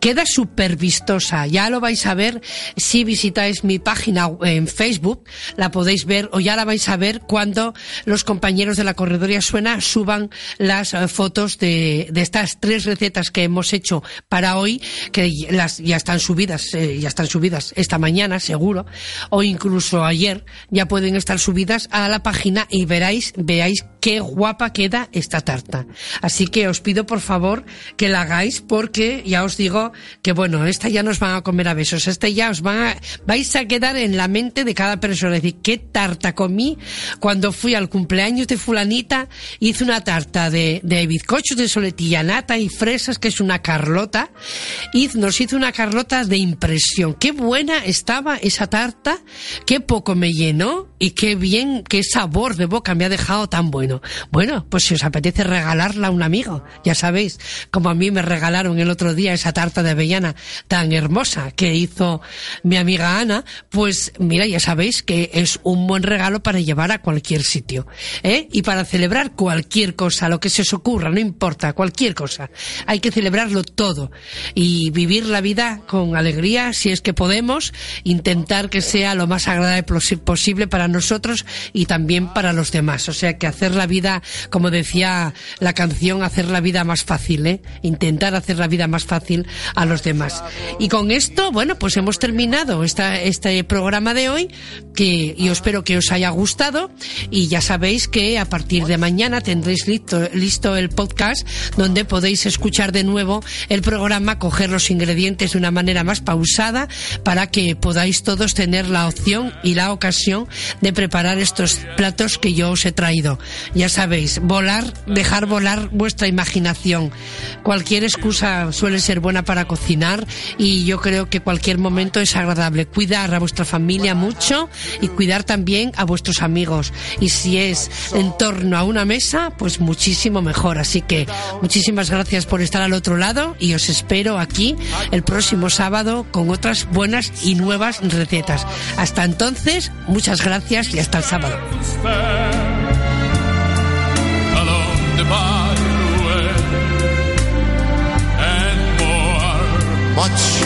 Speaker 8: Queda súper vistosa. Ya lo vais a ver si visitáis mi página en Facebook, la podéis ver o ya la vais a ver cuando los compañeros de la Corredoria Suena suban las eh, fotos de, de estas tres recetas que hemos hecho para hoy, que las ya están subidas, eh, ya están subidas esta mañana seguro, o incluso ayer, ya pueden estar subidas a la página y veráis, veáis qué guapa queda esta tarta. Así que os pido por favor que la hagáis porque ya os digo que bueno, esta ya nos van a comer a besos, esta ya os van a, vais a quedar en la mente de cada persona. Es decir, qué tarta comí cuando fui al cumpleaños de fulanita, hice una tarta de, de bizcochos de soletilla, nata y fresas, que es una carlota, y nos hizo una carlota de impresión. Qué buena estaba esa tarta, qué poco me llenó y qué bien, qué sabor de boca me ha dejado tan bueno. Bueno, pues si os apetece regalarla a un amigo, ya sabéis, como a mí me regalaron el otro día esa tarta de avellana tan hermosa que hizo mi amiga Ana, pues mira, ya sabéis que es un buen regalo para llevar a cualquier sitio, ¿eh? Y para celebrar cualquier cosa, lo que se os ocurra, no importa, cualquier cosa. Hay que celebrarlo todo y vivir la vida con alegría, si es que podemos, intentar que sea lo más agradable posible para nosotros y también para los demás. O sea, que hacer la vida, como decía la canción, hacer la vida más fácil, ¿eh? Intentar hacer la vida más fácil a los demás. Y con esto, bueno, pues hemos terminado esta, este programa de hoy, que yo espero que os haya gustado y ya sabéis que a partir de mañana tendréis listo, listo el podcast donde podéis escuchar de nuevo el programa, coger los ingredientes de una manera más pausada para que podáis todos tener la opción y la ocasión de preparar estos platos que yo os he traído. Ya sabéis, volar, dejar volar vuestra imaginación. Cualquier excusa suele ser buena para cocinar y yo creo que cualquier momento es agradable. Cuidar a vuestra familia mucho y cuidar también a vuestros amigos. Y si es en torno a una mesa, pues muchísimo mejor. Así que muchísimas gracias por estar al otro lado y os espero aquí el próximo sábado con otras buenas y nuevas recetas. Hasta entonces, muchas gracias y hasta el sábado.
Speaker 6: Emmanuel and more.
Speaker 12: Much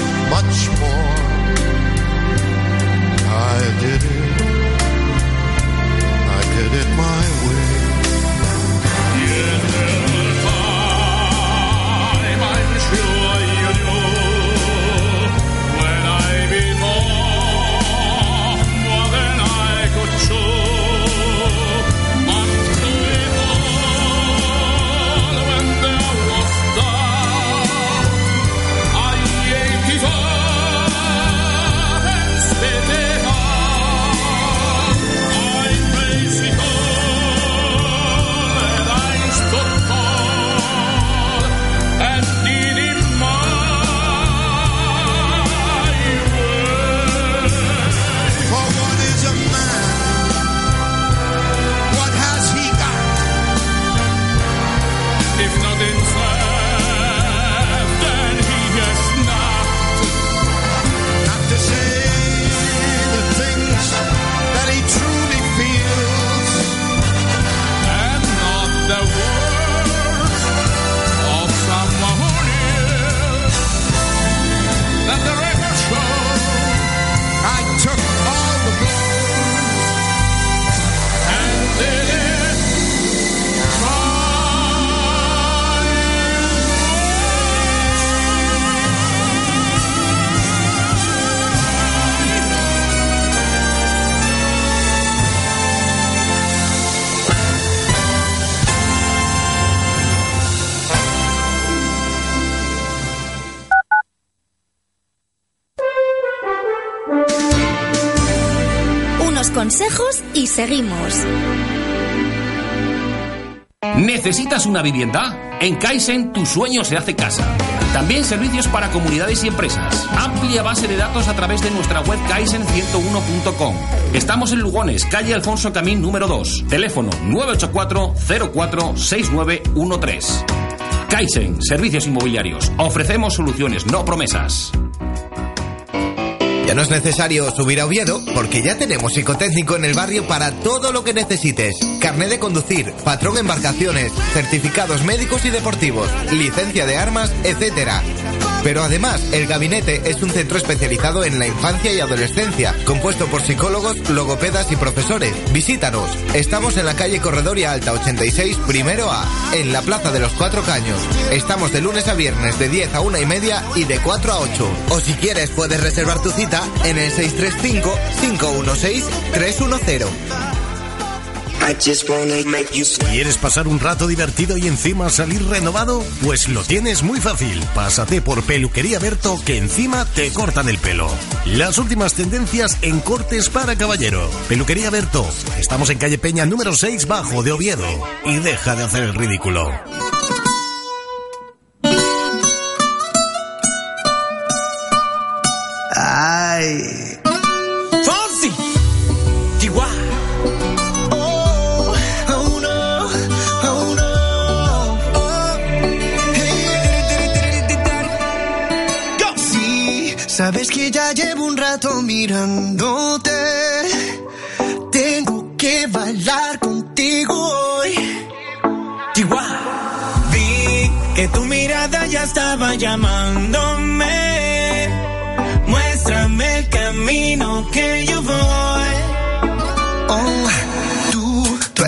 Speaker 9: seguimos.
Speaker 10: ¿Necesitas una vivienda? En Kaizen tu sueño se hace casa. También servicios para comunidades y empresas. Amplia base de datos a través de nuestra web kaizen101.com. Estamos en Lugones, calle Alfonso Camín número 2. Teléfono 984 04 6913. Kaizen, servicios inmobiliarios. Ofrecemos soluciones, no promesas.
Speaker 13: No es necesario subir a Oviedo porque ya tenemos psicotécnico en el barrio para todo lo que necesites. Carnet de conducir, patrón embarcaciones, certificados médicos y deportivos, licencia de armas, etcétera. Pero además, el gabinete es un centro especializado en la infancia y adolescencia, compuesto por psicólogos, logopedas y profesores. Visítanos. Estamos en la calle Corredoria Alta 86, primero A, en la Plaza de los Cuatro Caños. Estamos de lunes a viernes de 10 a 1 y media y de 4 a 8. O si quieres, puedes reservar tu cita en el 635-516-310.
Speaker 2: ¿Quieres pasar un rato divertido y encima salir renovado? Pues lo tienes muy fácil. Pásate por Peluquería Berto que encima te cortan el pelo. Las últimas tendencias en cortes para caballero. Peluquería Berto. Estamos en calle Peña número 6 bajo de Oviedo. Y deja de hacer el ridículo.
Speaker 14: Ay. Sabes que ya llevo un rato mirándote. Tengo que bailar contigo hoy. Chihuahua. Vi que tu mirada ya estaba llamándome. Muéstrame el camino que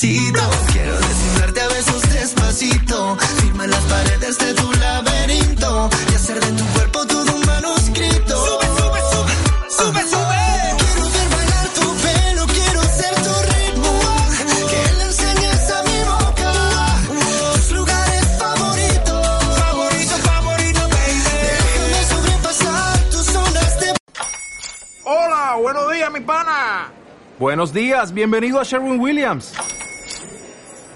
Speaker 14: Quiero desnudarte a besos despacito. Firma las paredes de tu laberinto y hacer de tu cuerpo todo un manuscrito. Sube, sube, sube, sube, sube. Quiero ver bailar tu pelo, quiero ser tu ritmo. Que le enseñes a mi boca tus lugares favoritos. Favorito, favorito, baby. Déjame sobrepasar tus zonas de
Speaker 15: Hola, buenos días, mi pana. Buenos días, bienvenido a Sherwin Williams.